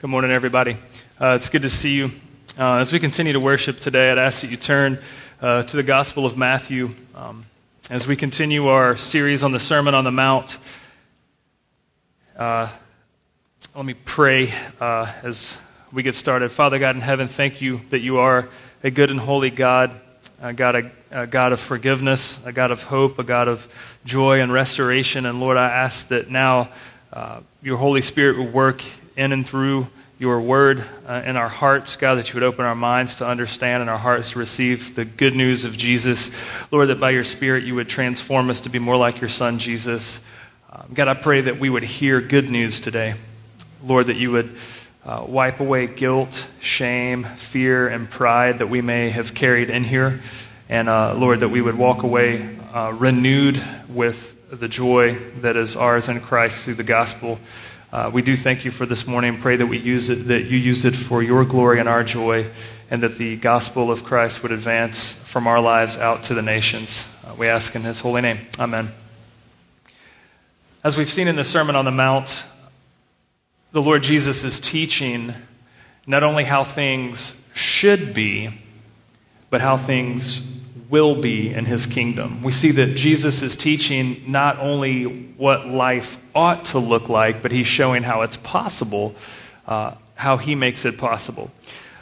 Good morning, everybody. Uh, it's good to see you. Uh, as we continue to worship today, I'd ask that you turn uh, to the Gospel of Matthew. Um, as we continue our series on the Sermon on the Mount, uh, let me pray uh, as we get started. Father God in heaven, thank you that you are a good and holy God, a God, a, a God of forgiveness, a God of hope, a God of joy and restoration. And Lord, I ask that now uh, your Holy Spirit will work in and through your word uh, in our hearts, God, that you would open our minds to understand and our hearts to receive the good news of Jesus. Lord, that by your Spirit you would transform us to be more like your Son, Jesus. Um, God, I pray that we would hear good news today. Lord, that you would uh, wipe away guilt, shame, fear, and pride that we may have carried in here. And uh, Lord, that we would walk away uh, renewed with the joy that is ours in Christ through the gospel. Uh, we do thank you for this morning pray that we use it, that you use it for your glory and our joy, and that the gospel of Christ would advance from our lives out to the nations. Uh, we ask in his holy name. Amen. As we've seen in the Sermon on the Mount, the Lord Jesus is teaching not only how things should be, but how things will be in his kingdom. We see that Jesus is teaching not only what life ought to look like, but he's showing how it's possible, uh, how he makes it possible.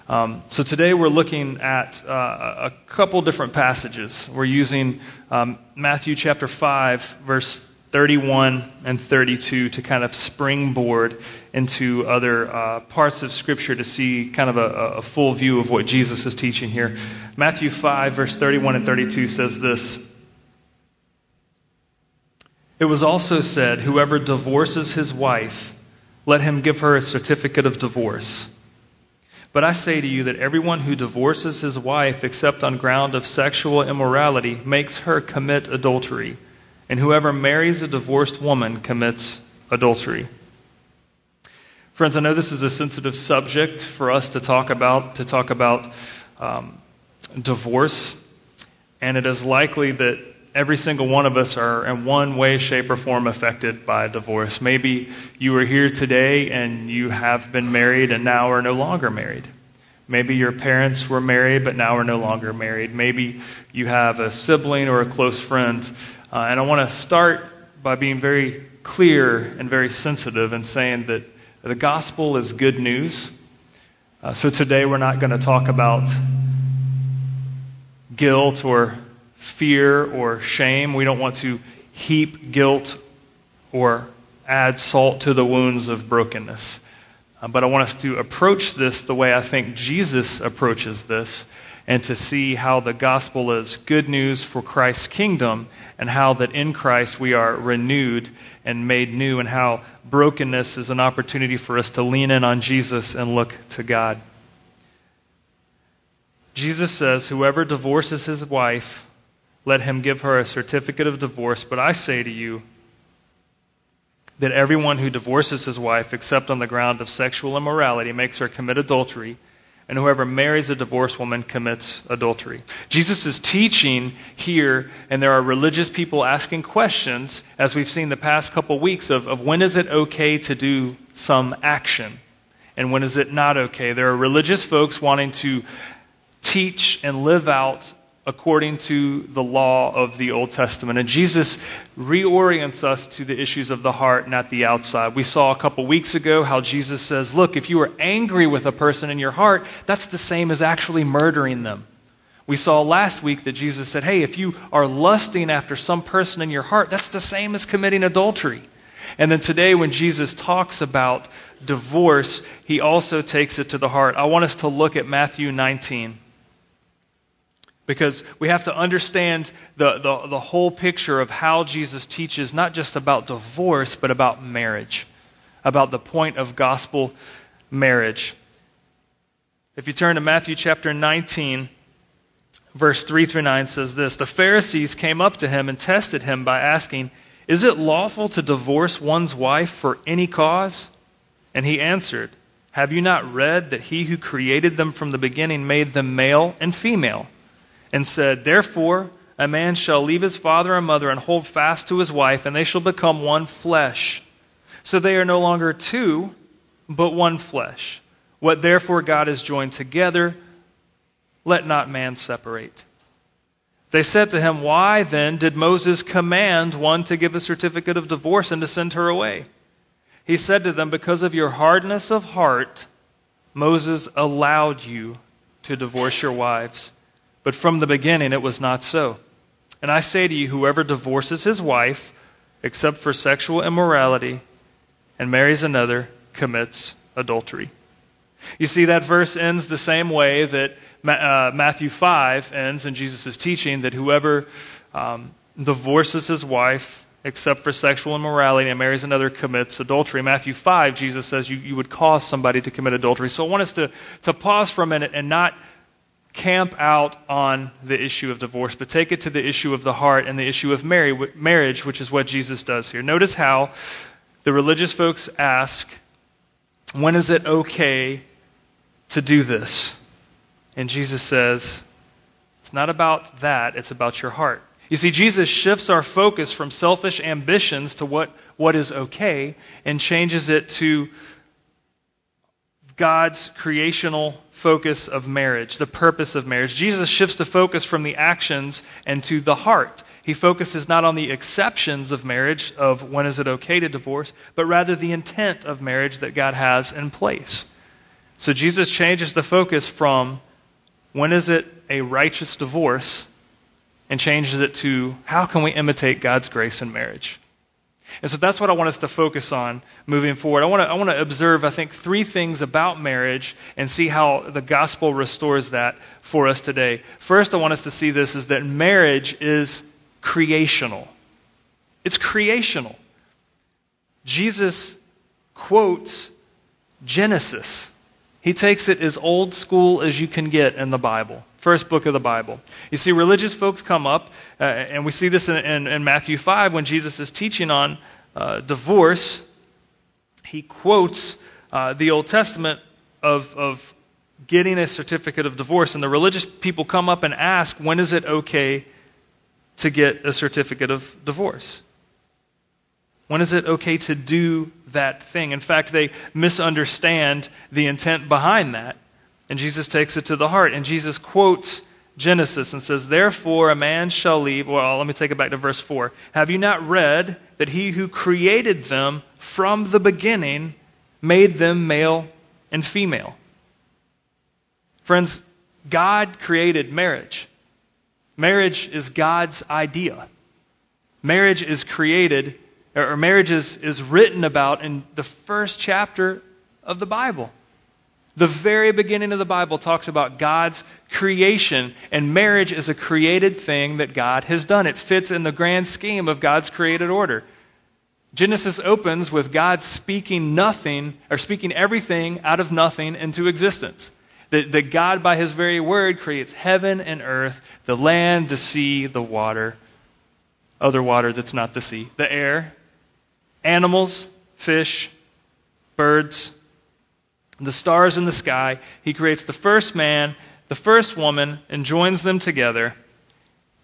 Um, so today we're looking at uh, a couple different passages. We're using um, Matthew chapter 5, verse 31 and 32 to kind of springboard into other uh, parts of Scripture to see kind of a, a, full view of what Jesus is teaching here. Matthew 5, verse 31 and 32 says this It was also said, Whoever divorces his wife, let him give her a certificate of divorce. But I say to you that everyone who divorces his wife except on ground of sexual immorality makes her commit adultery and whoever marries a divorced woman commits adultery. Friends, I know this is a sensitive subject for us to talk about, to talk about um, divorce, and it is likely that every single one of us are in one way, shape, or form affected by divorce. Maybe you are here today and you have been married and now are no longer married. Maybe your parents were married but now are no longer married. Maybe you have a sibling or a close friend uh, and I want to start by being very clear and very sensitive and saying that the gospel is good news. Uh, so today we're not going to talk about guilt or fear or shame. We don't want to heap guilt or add salt to the wounds of brokenness. Uh, but I want us to approach this the way I think Jesus approaches this and to see how the gospel is good news for Christ's kingdom and how that in Christ we are renewed and made new, and how brokenness is an opportunity for us to lean in on Jesus and look to God. Jesus says, Whoever divorces his wife, let him give her a certificate of divorce. But I say to you that everyone who divorces his wife, except on the ground of sexual immorality, makes her commit adultery and whoever marries a divorced woman commits adultery. Jesus is teaching here, and there are religious people asking questions, as we've seen the past couple weeks, of, of when is it okay to do some action and when is it not okay. There are religious folks wanting to teach and live out according to the law of the Old Testament. And Jesus reorients us to the issues of the heart, not the outside. We saw a couple weeks ago how Jesus says, Look, if you are angry with a person in your heart, that's the same as actually murdering them. We saw last week that Jesus said, Hey, if you are lusting after some person in your heart, that's the same as committing adultery. And then today, when Jesus talks about divorce, he also takes it to the heart. I want us to look at Matthew 19 because we have to understand the, the, the, whole picture of how Jesus teaches not just about divorce, but about marriage, about the point of gospel marriage. If you turn to Matthew chapter 19, verse 3 through 9 says this The Pharisees came up to him and tested him by asking, Is it lawful to divorce one's wife for any cause? And he answered, Have you not read that he who created them from the beginning made them male and female? And said, Therefore, a man shall leave his father and mother and hold fast to his wife, and they shall become one flesh. So they are no longer two, but one flesh. What therefore God has joined together, let not man separate. They said to him, Why then did Moses command one to give a certificate of divorce and to send her away? He said to them, Because of your hardness of heart, Moses allowed you to divorce your wives. But from the beginning it was not so. And I say to you, whoever divorces his wife, except for sexual immorality, and marries another, commits adultery. You see, that verse ends the same way that uh, Matthew 5 ends in Jesus' teaching that whoever um, divorces his wife, except for sexual immorality, and marries another commits adultery. Matthew 5, Jesus says you, you would cause somebody to commit adultery. So I want us to, to pause for a minute and not camp out on the issue of divorce, but take it to the issue of the heart and the issue of marriage, which is what Jesus does here. Notice how the religious folks ask, when is it okay to do this? And Jesus says, it's not about that, it's about your heart. You see, Jesus shifts our focus from selfish ambitions to what, what is okay and changes it to God's creational focus of marriage, the purpose of marriage. Jesus shifts the focus from the actions and to the heart. He focuses not on the exceptions of marriage, of when is it okay to divorce, but rather the intent of marriage that God has in place. So Jesus changes the focus from when is it a righteous divorce and changes it to how can we imitate God's grace in marriage? And so that's what I want us to focus on moving forward. I want to, I want to observe, I think, three things about marriage and see how the gospel restores that for us today. First, I want us to see this is that marriage is creational. It's creational. Jesus quotes Genesis. He takes it as old school as you can get in the Bible first book of the Bible. You see, religious folks come up, uh, and we see this in, in, in, Matthew 5 when Jesus is teaching on uh, divorce. He quotes uh, the Old Testament of, of getting a certificate of divorce, and the religious people come up and ask, when is it okay to get a certificate of divorce? When is it okay to do that thing? In fact, they misunderstand the intent behind that. And Jesus takes it to the heart. And Jesus quotes Genesis and says, Therefore a man shall leave. Well, let me take it back to verse 4. Have you not read that he who created them from the beginning made them male and female? Friends, God created marriage. Marriage is God's idea. Marriage is created, or marriage is, is written about in the first chapter of the Bible. The very beginning of the Bible talks about God's creation, and marriage is a created thing that God has done. It fits in the grand scheme of God's created order. Genesis opens with God speaking nothing, or speaking everything out of nothing into existence. That, that God, by his very word, creates heaven and earth, the land, the sea, the water, other water that's not the sea, the air, animals, fish, birds, the stars in the sky. He creates the first man, the first woman, and joins them together.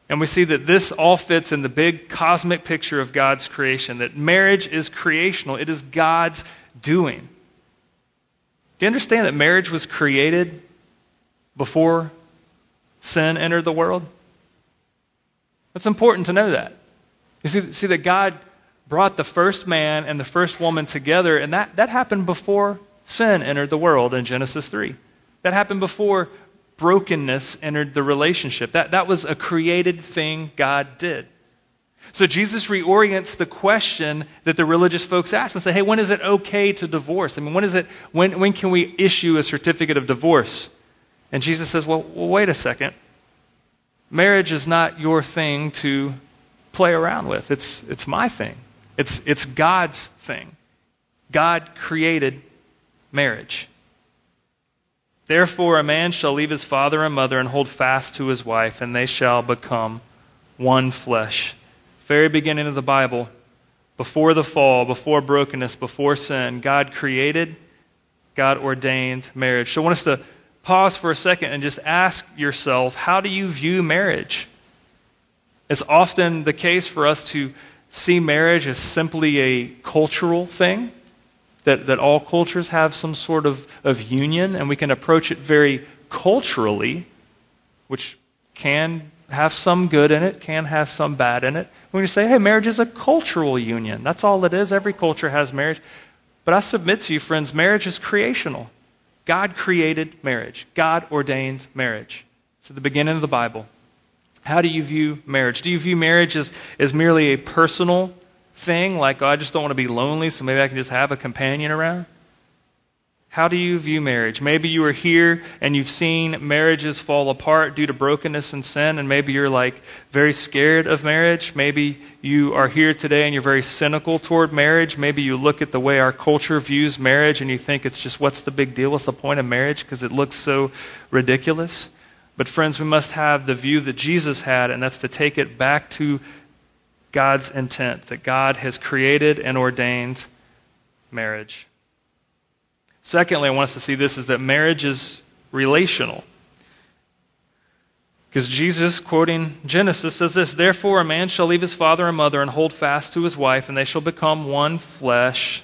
And we see that this all fits in the big cosmic picture of God's creation, that marriage is creational, it is God's doing. Do you understand that marriage was created before sin entered the world? It's important to know that. You see, see that God brought the first man and the first woman together, and that, that happened before sin entered the world in Genesis 3. That happened before brokenness entered the relationship. That, that was a created thing God did. So Jesus reorients the question that the religious folks ask and say, hey, when is it okay to divorce? I mean, when is it, when, when can we issue a certificate of divorce? And Jesus says, well, well wait a second. Marriage is not your thing to play around with. It's, it's my thing. It's, it's God's thing. God created marriage. Therefore, a man shall leave his father and mother and hold fast to his wife, and they shall become one flesh. Very beginning of the Bible, before the fall, before brokenness, before sin, God created, God ordained marriage. So I want us to pause for a second and just ask yourself how do you view marriage? It's often the case for us to see marriage as simply a cultural thing that, that all cultures have some sort of, of union, and we can approach it very culturally, which can have some good in it, can have some bad in it. When you say, hey, marriage is a cultural union. That's all it is. Every culture has marriage. But I submit to you, friends, marriage is creational. God created marriage, God ordained marriage. It's at the beginning of the Bible. How do you view marriage? Do you view marriage as, as merely a personal thing, like, oh, I just don't want to be lonely, so maybe I can just have a companion around? How do you view marriage? Maybe you are here and you've seen marriages fall apart due to brokenness and sin, and maybe you're like very scared of marriage. Maybe you are here today and you're very cynical toward marriage. Maybe you look at the way our culture views marriage and you think it's just what's the big deal? What's the point of marriage? Because it looks so ridiculous. But, friends, we must have the view that Jesus had, and that's to take it back to God's intent that God has created and ordained marriage. Secondly, I want us to see this is that marriage is relational. Because Jesus, quoting Genesis, says this Therefore, a man shall leave his father and mother and hold fast to his wife, and they shall become one flesh.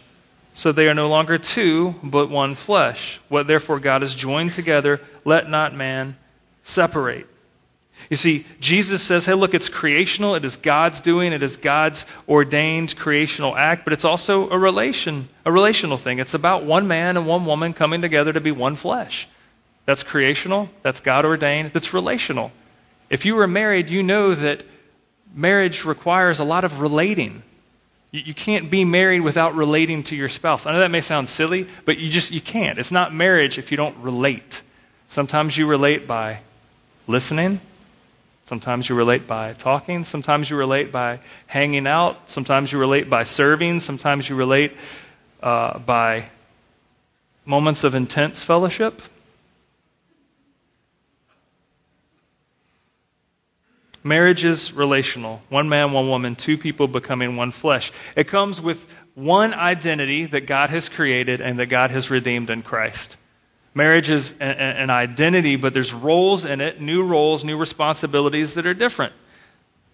So they are no longer two, but one flesh. What therefore God has joined together, let not man separate. You see, Jesus says, hey, look, it's creational. It is God's doing. It is God's ordained creational act, but it's also a relation, a relational thing. It's about one man and one woman coming together to be one flesh. That's creational. That's God ordained. That's relational. If you were married, you know that marriage requires a lot of relating. You, you can't be married without relating to your spouse. I know that may sound silly, but you just you can't. It's not marriage if you don't relate. Sometimes you relate by listening, Sometimes you relate by talking. Sometimes you relate by hanging out. Sometimes you relate by serving. Sometimes you relate uh, by moments of intense fellowship. Marriage is relational. One man, one woman, two people becoming one flesh. It comes with one identity that God has created and that God has redeemed in Christ. Marriage is an identity, but there's roles in it, new roles, new responsibilities that are different.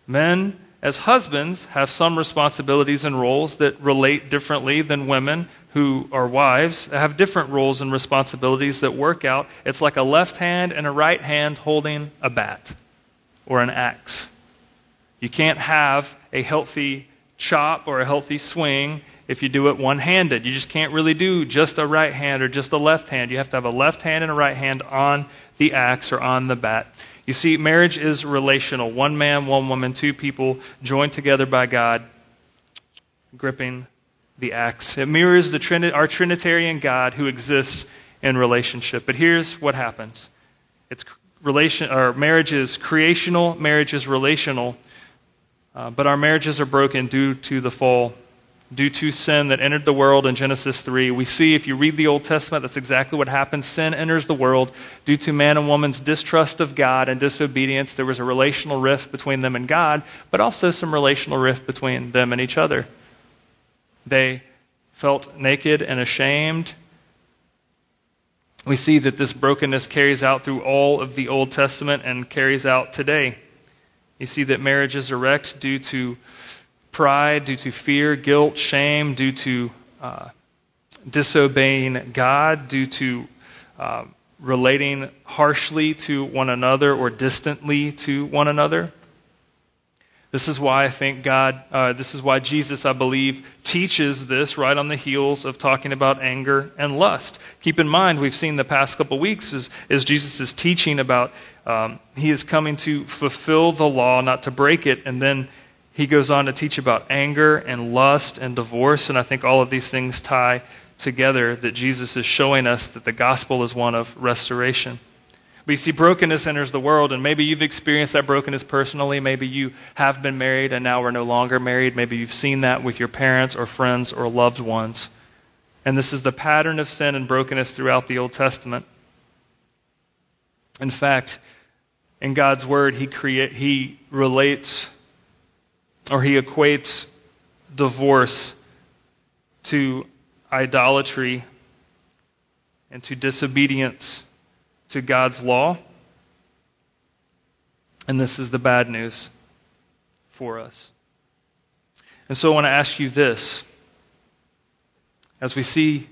Men, as husbands, have some responsibilities and roles that relate differently than women who are wives, have different roles and responsibilities that work out. It's like a left hand and a right hand holding a bat or an axe. You can't have a healthy chop or a healthy swing if you do it one handed. You just can't really do just a right hand or just a left hand. You have to have a left hand and a right hand on the axe or on the bat. You see, marriage is relational one man, one woman, two people joined together by God, gripping the axe. It mirrors the Trini- our Trinitarian God who exists in relationship. But here's what happens it's relation, our marriage is creational, marriage is relational, uh, but our marriages are broken due to the fall due to sin that entered the world in Genesis 3. We see, if you read the Old Testament, that's exactly what happens. Sin enters the world due to man and woman's distrust of God and disobedience. There was a relational rift between them and God, but also some relational rift between them and each other. They felt naked and ashamed. We see that this brokenness carries out through all of the Old Testament and carries out today. You see that marriage is wrecked due to pride, due to fear, guilt, shame, due to uh, disobeying God, due to uh, relating harshly to one another or distantly to one another. This is why I think God, uh, this is why Jesus, I believe, teaches this right on the heels of talking about anger and lust. Keep in mind, we've seen the past couple weeks as, as Jesus is teaching about um, he is coming to fulfill the law, not to break it, and then he goes on to teach about anger and lust and divorce, and I think all of these things tie together that Jesus is showing us that the gospel is one of restoration. But you see, brokenness enters the world, and maybe you've experienced that brokenness personally. Maybe you have been married and now we're no longer married. Maybe you've seen that with your parents or friends or loved ones. And this is the pattern of sin and brokenness throughout the Old Testament. In fact, in God's Word, He, create, he relates or he equates divorce to idolatry and to disobedience to God's law. And this is the bad news for us. And so I want to ask you this as we see,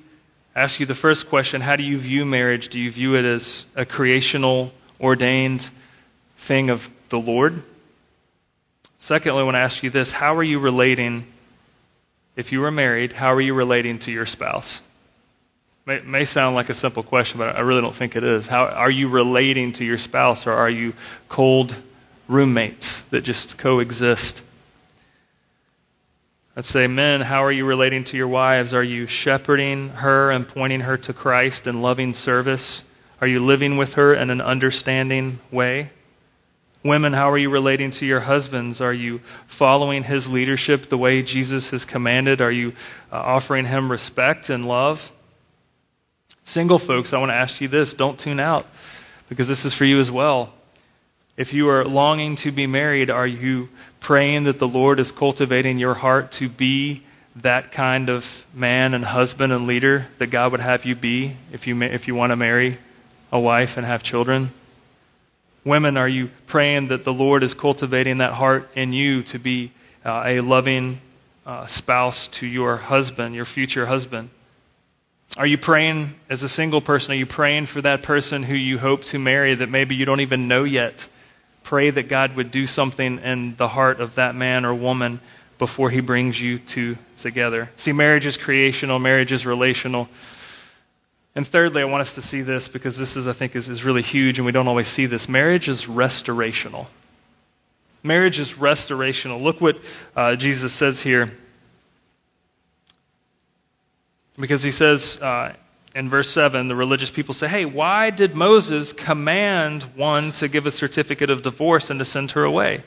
ask you the first question how do you view marriage? Do you view it as a creational, ordained thing of the Lord? Secondly, I want to ask you this how are you relating, if you were married, how are you relating to your spouse? May, may sound like a simple question, but I really don't think it is. How are you relating to your spouse, or are you cold roommates that just coexist? Let's say, men, how are you relating to your wives? Are you shepherding her and pointing her to Christ in loving service? Are you living with her in an understanding way? Women, how are you relating to your husbands? Are you following his leadership the way Jesus has commanded? Are you uh, offering him respect and love? Single folks, I want to ask you this don't tune out because this is for you as well. If you are longing to be married, are you praying that the Lord is cultivating your heart to be that kind of man and husband and leader that God would have you be if you, if you want to marry a wife and have children? Women, are you praying that the Lord is cultivating that heart in you to be uh, a loving uh, spouse to your husband, your future husband? Are you praying as a single person? Are you praying for that person who you hope to marry that maybe you don't even know yet? Pray that God would do something in the heart of that man or woman before he brings you two together. See, marriage is creational, marriage is relational. And thirdly, I want us to see this because this is, I think, is, is really huge and we don't always see this. Marriage is restorational. Marriage is restorational. Look what uh, Jesus says here. Because he says uh, in verse 7, the religious people say, Hey, why did Moses command one to give a certificate of divorce and to send her away?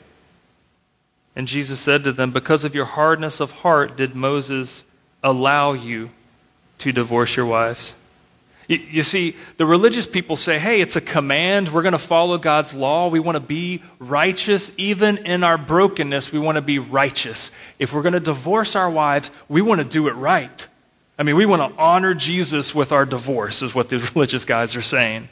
And Jesus said to them, Because of your hardness of heart did Moses allow you to divorce your wives. You, see, the religious people say, hey, it's a command. We're going to follow God's law. We want to be righteous. Even in our brokenness, we want to be righteous. If we're going to divorce our wives, we want to do it right. I mean, we want to honor Jesus with our divorce, is what these religious guys are saying.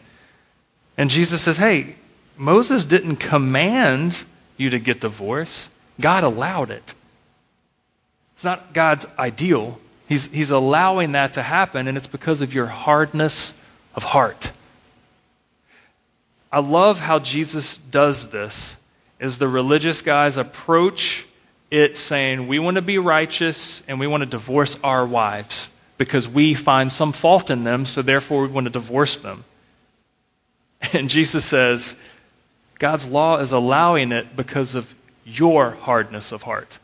And Jesus says, hey, Moses didn't command you to get divorced, God allowed it. It's not God's ideal, He's, he's allowing that to happen, and it's because of your hardness of heart. I love how Jesus does this is the religious guys approach it saying, we want to be righteous and we want to divorce our wives because we find some fault in them, so therefore we want to divorce them. And Jesus says, God's law is allowing it because of your hardness of heart.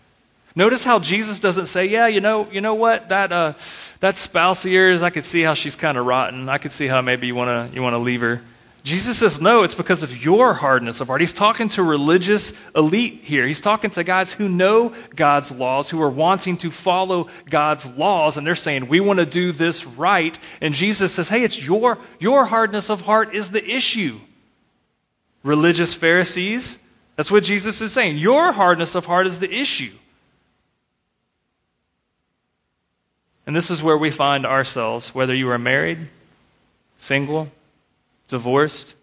Notice how Jesus doesn't say, "Yeah, you know, you know what? That uh, that spouse of yours, I could see how she's kind of rotten. I could see how maybe you want to you want to leave her." Jesus says, "No, it's because of your hardness of heart." He's talking to religious elite here. He's talking to guys who know God's laws, who are wanting to follow God's laws, and they're saying, "We want to do this right." And Jesus says, "Hey, it's your your hardness of heart is the issue." Religious Pharisees, that's what Jesus is saying. Your hardness of heart is the issue. And this is where we find ourselves, whether you are married, single, divorced,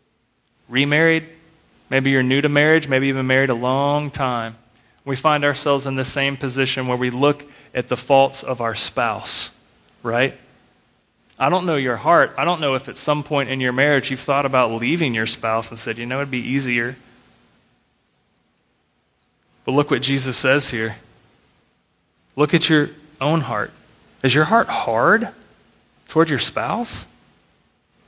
remarried, maybe you're new to marriage, maybe you've been married a long time. We find ourselves in the same position where we look at the faults of our spouse, right? I don't know your heart. I don't know if at some point in your marriage you've thought about leaving your spouse and said, you know, it'd be easier. But look what Jesus says here. Look at your own heart. Is your heart hard toward your spouse?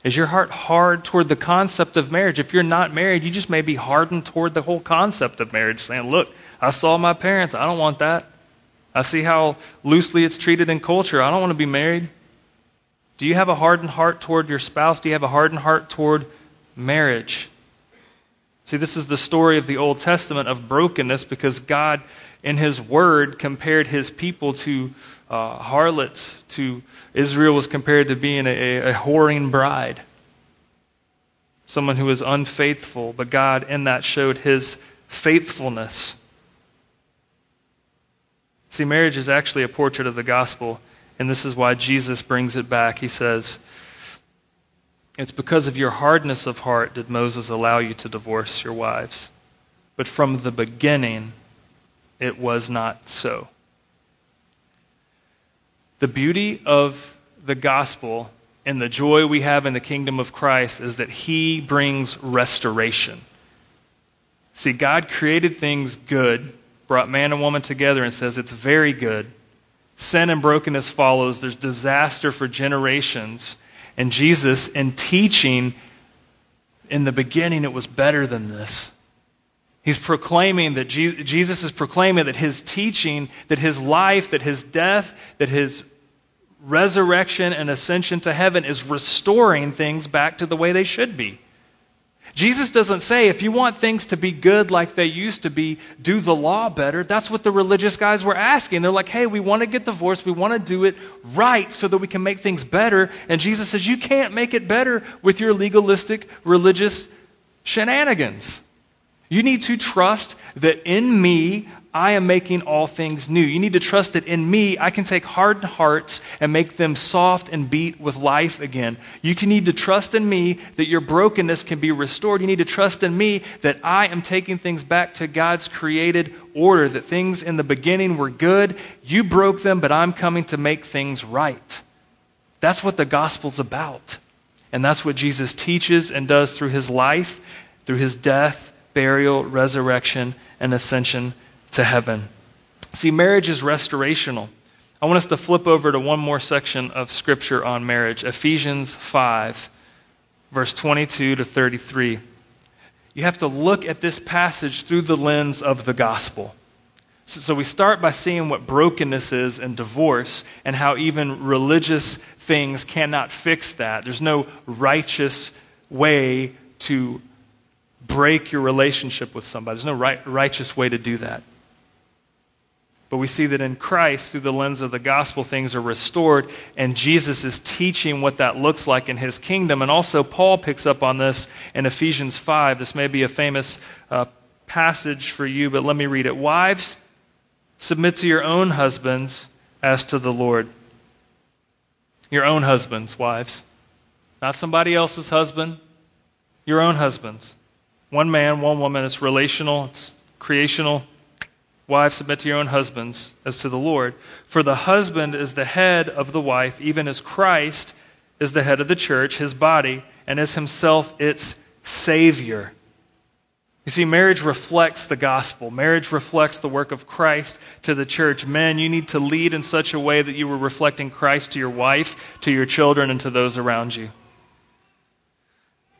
Is your heart hard toward the concept of marriage? If you're not married, you just may be hardened toward the whole concept of marriage, saying, Look, I saw my parents. I don't want that. I see how loosely it's treated in culture. I don't want to be married. Do you have a hardened heart toward your spouse? Do you have a hardened heart toward marriage? See, this is the story of the Old Testament of brokenness because God, in His Word, compared His people to uh, harlots to Israel was compared to being a, a whoring bride, someone who was unfaithful, but God in that showed his faithfulness. See, marriage is actually a portrait of the gospel, and this is why Jesus brings it back. He says, It's because of your hardness of heart did Moses allow you to divorce your wives. But from the beginning, it was not so. The beauty of the gospel and the joy we have in the kingdom of Christ is that he brings restoration. See, God created things good, brought man and woman together, and says it's very good. Sin and brokenness follows. There's disaster for generations. And Jesus, in teaching, in the beginning, it was better than this. He's proclaiming that Jesus is proclaiming that his teaching, that his life, that his death, that his resurrection and ascension to heaven is restoring things back to the way they should be. Jesus doesn't say, if you want things to be good like they used to be, do the law better. That's what the religious guys were asking. They're like, hey, we want to get divorced. We want to do it right so that we can make things better. And Jesus says, you can't make it better with your legalistic religious shenanigans. You need to trust that in me, I am making all things new. You need to trust that in me, I can take hardened hearts and make them soft and beat with life again. You can need to trust in me that your brokenness can be restored. You need to trust in me that I am taking things back to God's created order, that things in the beginning were good. You broke them, but I'm coming to make things right. That's what the gospel's about. And that's what Jesus teaches and does through his life, through his death, burial, resurrection, and ascension to heaven. See, marriage is restorational. I want us to flip over to one more section of Scripture on marriage Ephesians 5, verse 22 to 33. You have to look at this passage through the lens of the gospel. So, we start by seeing what brokenness is and divorce, and how even religious things cannot fix that. There's no righteous way to break your relationship with somebody, there's no right, righteous way to do that. But we see that in Christ, through the lens of the gospel, things are restored, and Jesus is teaching what that looks like in his kingdom. And also, Paul picks up on this in Ephesians 5. This may be a famous uh, passage for you, but let me read it. Wives, submit to your own husbands as to the Lord. Your own husbands, wives. Not somebody else's husband, your own husbands. One man, one woman. It's relational, it's creational. Wives, submit to your own husbands as to the Lord. For the husband is the head of the wife, even as Christ is the head of the church, his body, and is himself its Savior. You see, marriage reflects the gospel. Marriage reflects the work of Christ to the church. Men, you need to lead in such a way that you are reflecting Christ to your wife, to your children, and to those around you.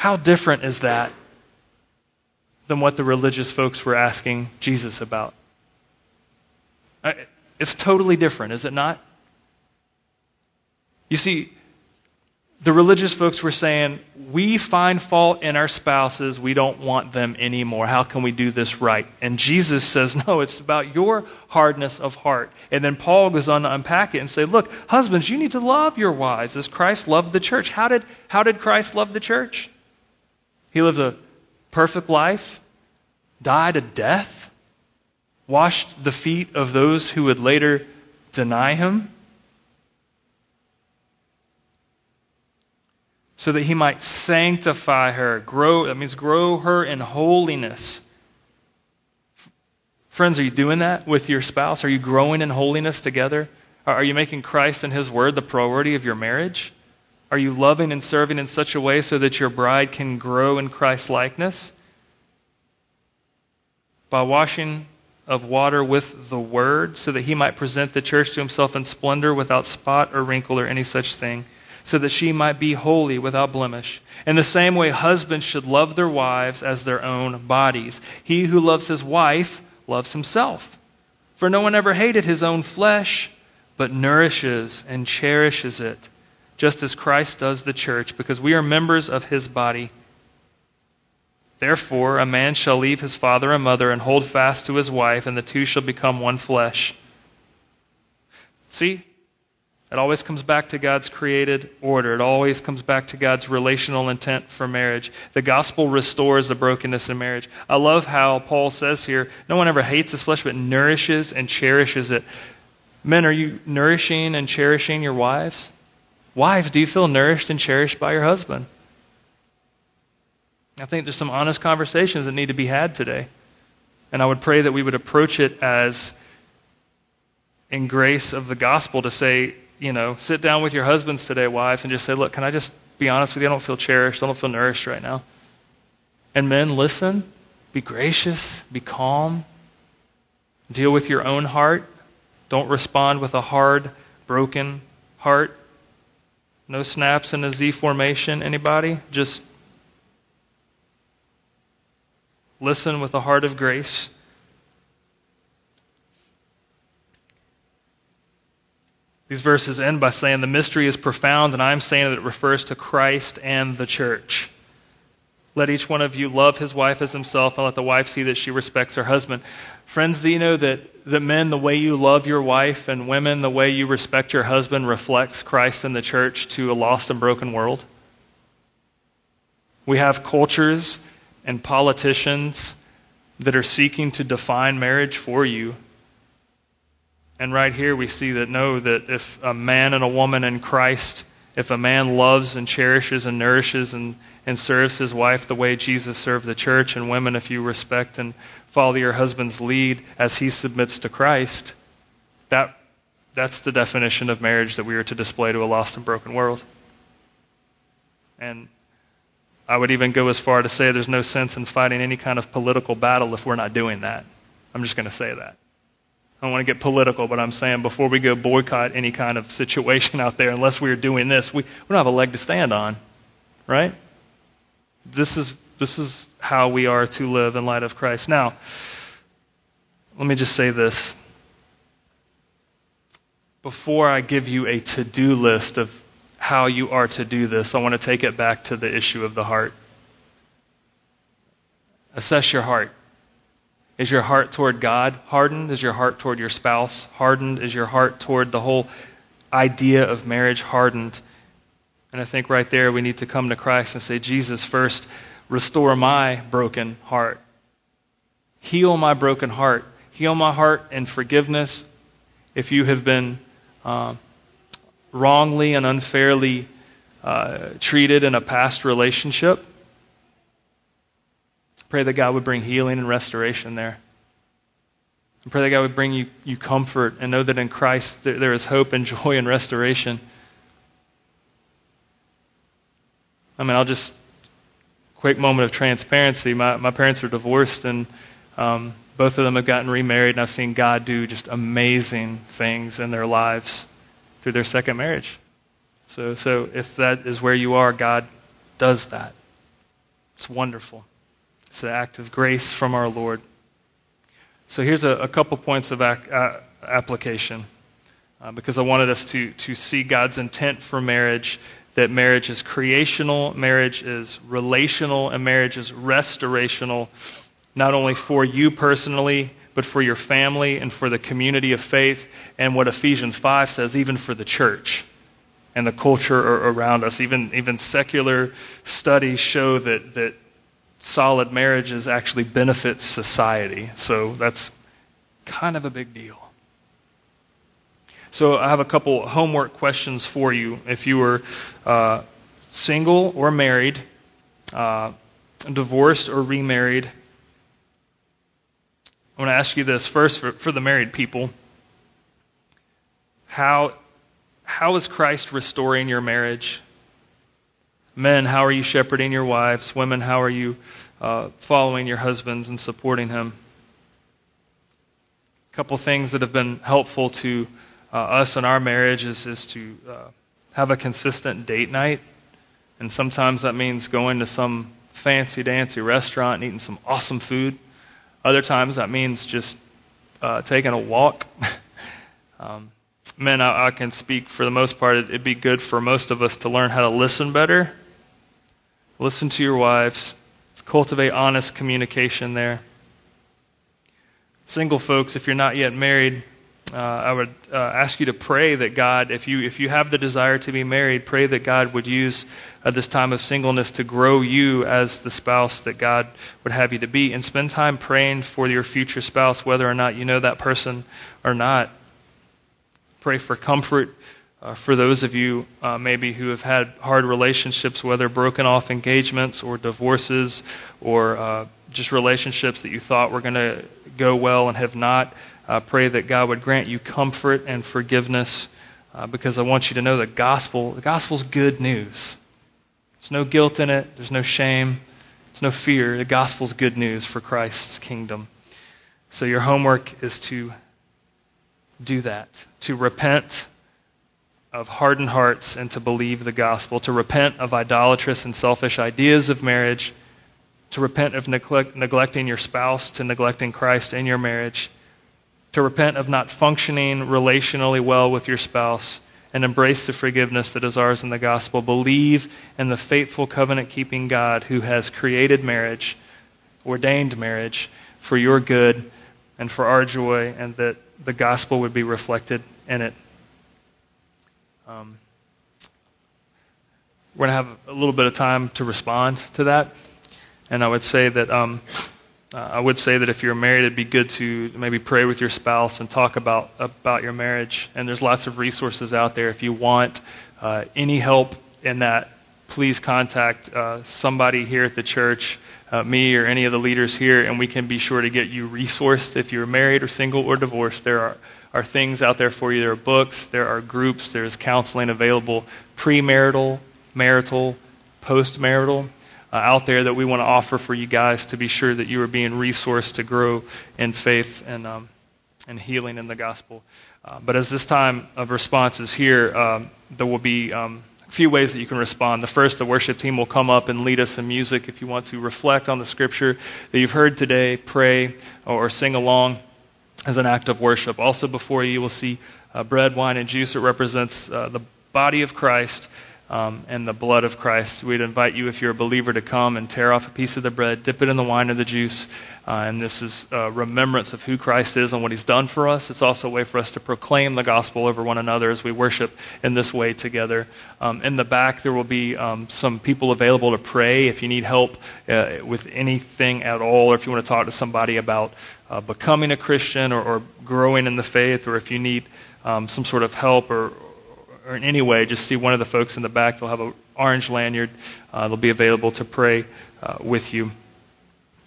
How different is that than what the religious folks were asking Jesus about? It's totally different, is it not? You see, the religious folks were saying, We find fault in our spouses. We don't want them anymore. How can we do this right? And Jesus says, No, it's about your hardness of heart. And then Paul goes on to unpack it and say, Look, husbands, you need to love your wives as Christ loved the church. How did, how did Christ love the church? He lived a perfect life, died a death, washed the feet of those who would later deny him, so that he might sanctify her, grow, that means grow her in holiness. Friends, are you doing that with your spouse? Are you growing in holiness together? Are you making Christ and his word the priority of your marriage? Are you loving and serving in such a way so that your bride can grow in Christ's likeness? By washing of water with the word, so that he might present the church to himself in splendor without spot or wrinkle or any such thing, so that she might be holy without blemish. In the same way, husbands should love their wives as their own bodies. He who loves his wife loves himself. For no one ever hated his own flesh, but nourishes and cherishes it just as Christ does the church, because we are members of his body. Therefore, a man shall leave his father and mother and hold fast to his wife, and the two shall become one flesh. See, It always comes back to God's created order. It always comes back to God's relational intent for marriage. The gospel restores the brokenness in marriage. I love how Paul says here no one ever hates his flesh, but nourishes and cherishes it. Men, are you nourishing and cherishing your wives? Wives, do you feel nourished and cherished by your husband? I think there's some honest conversations that need to be had today. And I would pray that we would approach it as in grace of the gospel to say, you know, sit down with your husbands today, wives, and just say, look, can I just be honest with you? I don't feel cherished. I don't feel nourished right now. And men, listen, be gracious, be calm, deal with your own heart. Don't respond with a hard, broken heart. No snaps in a Z formation, anybody? Just listen with a heart of grace. These verses end by saying the mystery is profound, and I'm saying that it refers to Christ and the church. Let each one of you love his wife as himself, and let the wife see that she respects her husband. Friends, do you know that, the men, the way you love your wife, and women, the way you respect your husband, reflects Christ and the church to a lost and broken world? We have cultures and politicians that are seeking to define marriage for you and right here we see that no, that if a man and a woman in Christ, if a man loves and cherishes and nourishes and, and serves his wife the way Jesus served the church, and women, if you respect and follow your husband's lead as he submits to Christ, that, that's the definition of marriage that we are to display to a lost and broken world. And I would even go as far to say there's no sense in fighting any kind of political battle if we're not doing that. I'm just going to say that. I don't want to get political, but I'm saying before we go boycott any kind of situation out there, unless we are doing this, we, we don't have a leg to stand on, right? This is, this is how we are to live in light of Christ. Now, let me just say this. Before I give you a to do list of how you are to do this, I want to take it back to the issue of the heart. Assess your heart. Is your heart toward God hardened? Is your heart toward your spouse hardened? Is your heart toward the whole idea of marriage hardened? And I think right there we need to come to Christ and say, Jesus, first, restore my broken heart. Heal my broken heart. Heal my heart in forgiveness if you have been uh, wrongly and unfairly uh, treated in a past relationship. Pray that God would bring healing and restoration there. And pray that God would bring you, you comfort and know that in Christ there, there is hope and joy and restoration. I mean, I'll just, quick moment of transparency. My, my parents are divorced, and um, both of them have gotten remarried, and I've seen God do just amazing things in their lives through their second marriage. So, so if that is where you are, God does that. It's wonderful. It's an act of grace from our Lord. So here's a, a couple points of ac- uh, application uh, because I wanted us to, to see God's intent for marriage that marriage is creational, marriage is relational, and marriage is restorational, not only for you personally, but for your family and for the community of faith, and what Ephesians 5 says, even for the church and the culture around us. Even, even secular studies show that, that solid marriages actually benefits society. So that's kind of a big deal. So I have a couple homework questions for you. If you were uh, single or married, uh, divorced or remarried, I want to ask you this first for, for the married people. How, how is Christ restoring your marriage? Men, how are you shepherding your wives? Women, how are you uh, following your husbands and supporting him? A couple things that have been helpful to uh, us in our marriage is, is to uh, have a consistent date night. And sometimes that means going to some fancy dancy restaurant and eating some awesome food. Other times that means just uh, taking a walk. um, men, I, I, can speak for the most part, it, it'd be good for most of us to learn how to listen better Listen to your wives. Cultivate honest communication there. Single folks, if you're not yet married, uh, I would uh, ask you to pray that God, if you, if you have the desire to be married, pray that God would use uh, this time of singleness to grow you as the spouse that God would have you to be. And spend time praying for your future spouse, whether or not you know that person or not. Pray for comfort uh, for those of you uh, maybe who have had hard relationships, whether broken off engagements or divorces or uh, just relationships that you thought were going to go well and have not. Pray that God would grant you comfort and forgiveness uh, because I want you to know the gospel. The gospel's good news. There's no guilt in it, there's no shame, there's no fear. The gospel's good news for Christ's kingdom. So your homework is to do that, to repent of hardened hearts and to believe the gospel, to repent of idolatrous and selfish ideas of marriage, to repent of neglect, neglecting your spouse, to neglecting Christ in your marriage to repent of not functioning relationally well with your spouse and embrace the forgiveness that is ours in the gospel. Believe in the faithful covenant keeping God who has created marriage, ordained marriage for your good and for our joy, and that the gospel would be reflected in it. Um, we're going to have a little bit of time to respond to that. And I would say that. Um, uh, I would say that if you're married, it'd be good to maybe pray with your spouse and talk about, about your marriage. And there's lots of resources out there. If you want uh, any help in that, please contact uh, somebody here at the church, uh, me or any of the leaders here, and we can be sure to get you resourced if you're married or single or divorced. There are, are things out there for you. There are books, there are groups, there's counseling available premarital, marital, postmarital uh, out there that we want to offer for you guys to be sure that you are being resourced to grow in faith and, um, and healing in the gospel. Uh, but as this time of response is here, um, there will be um, a few ways that you can respond. The first, the worship team will come up and lead us in music if you want to reflect on the scripture that you've heard today, pray, or sing along as an act of worship. Also, before you, you will see uh, bread, wine, and juice. It represents uh, the body of Christ um, and the blood of Christ. We'd invite you, if you're a believer, to come and tear off a piece of the bread, dip it in the wine or the juice. Uh, and this is a remembrance of who Christ is and what he's done for us. It's also a way for us to proclaim the gospel over one another as we worship in this way together. Um, in the back, there will be um, some people available to pray if you need help uh, with anything at all, or if you want to talk to somebody about uh, becoming a Christian or, or, growing in the faith, or if you need um, some sort of help or or in any way, just see one of the folks in the back. They'll have an orange lanyard. Uh, they'll be available to pray uh, with you.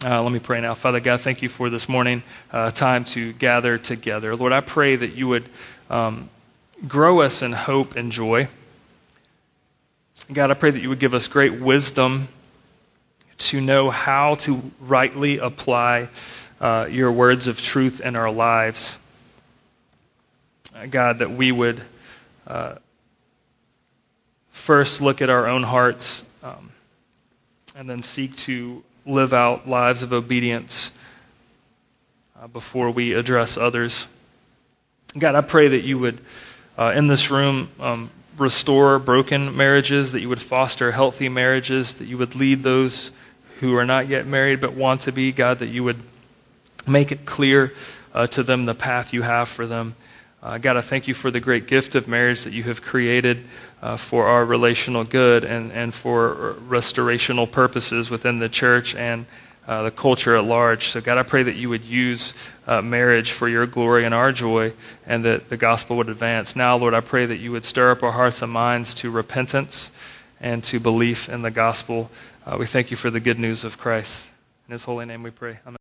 Uh, let me pray now. Father God, thank you for this morning, uh, time to gather together. Lord, I pray that you would um, grow us in hope and joy. God, I pray that you would give us great wisdom to know how to rightly apply uh, your words of truth in our lives. Uh, God, that we would uh, first look at our own hearts um, and then seek to live out lives of obedience uh, before we address others. God, I pray that you would, uh, in this room, um, restore broken marriages, that you would foster healthy marriages, that you would lead those who are not yet married but want to be, God, that you would make it clear uh, to them the path you have for them. Uh, God, I thank you for the great gift of marriage that you have created uh, for our relational good and, and for restorational purposes within the church and uh, the culture at large. So, God, I pray that you would use uh, marriage for your glory and our joy and that the gospel would advance. Now, Lord, I pray that you would stir up our hearts and minds to repentance and to belief in the gospel. Uh, we thank you for the good news of Christ. In his holy name we pray. Amen.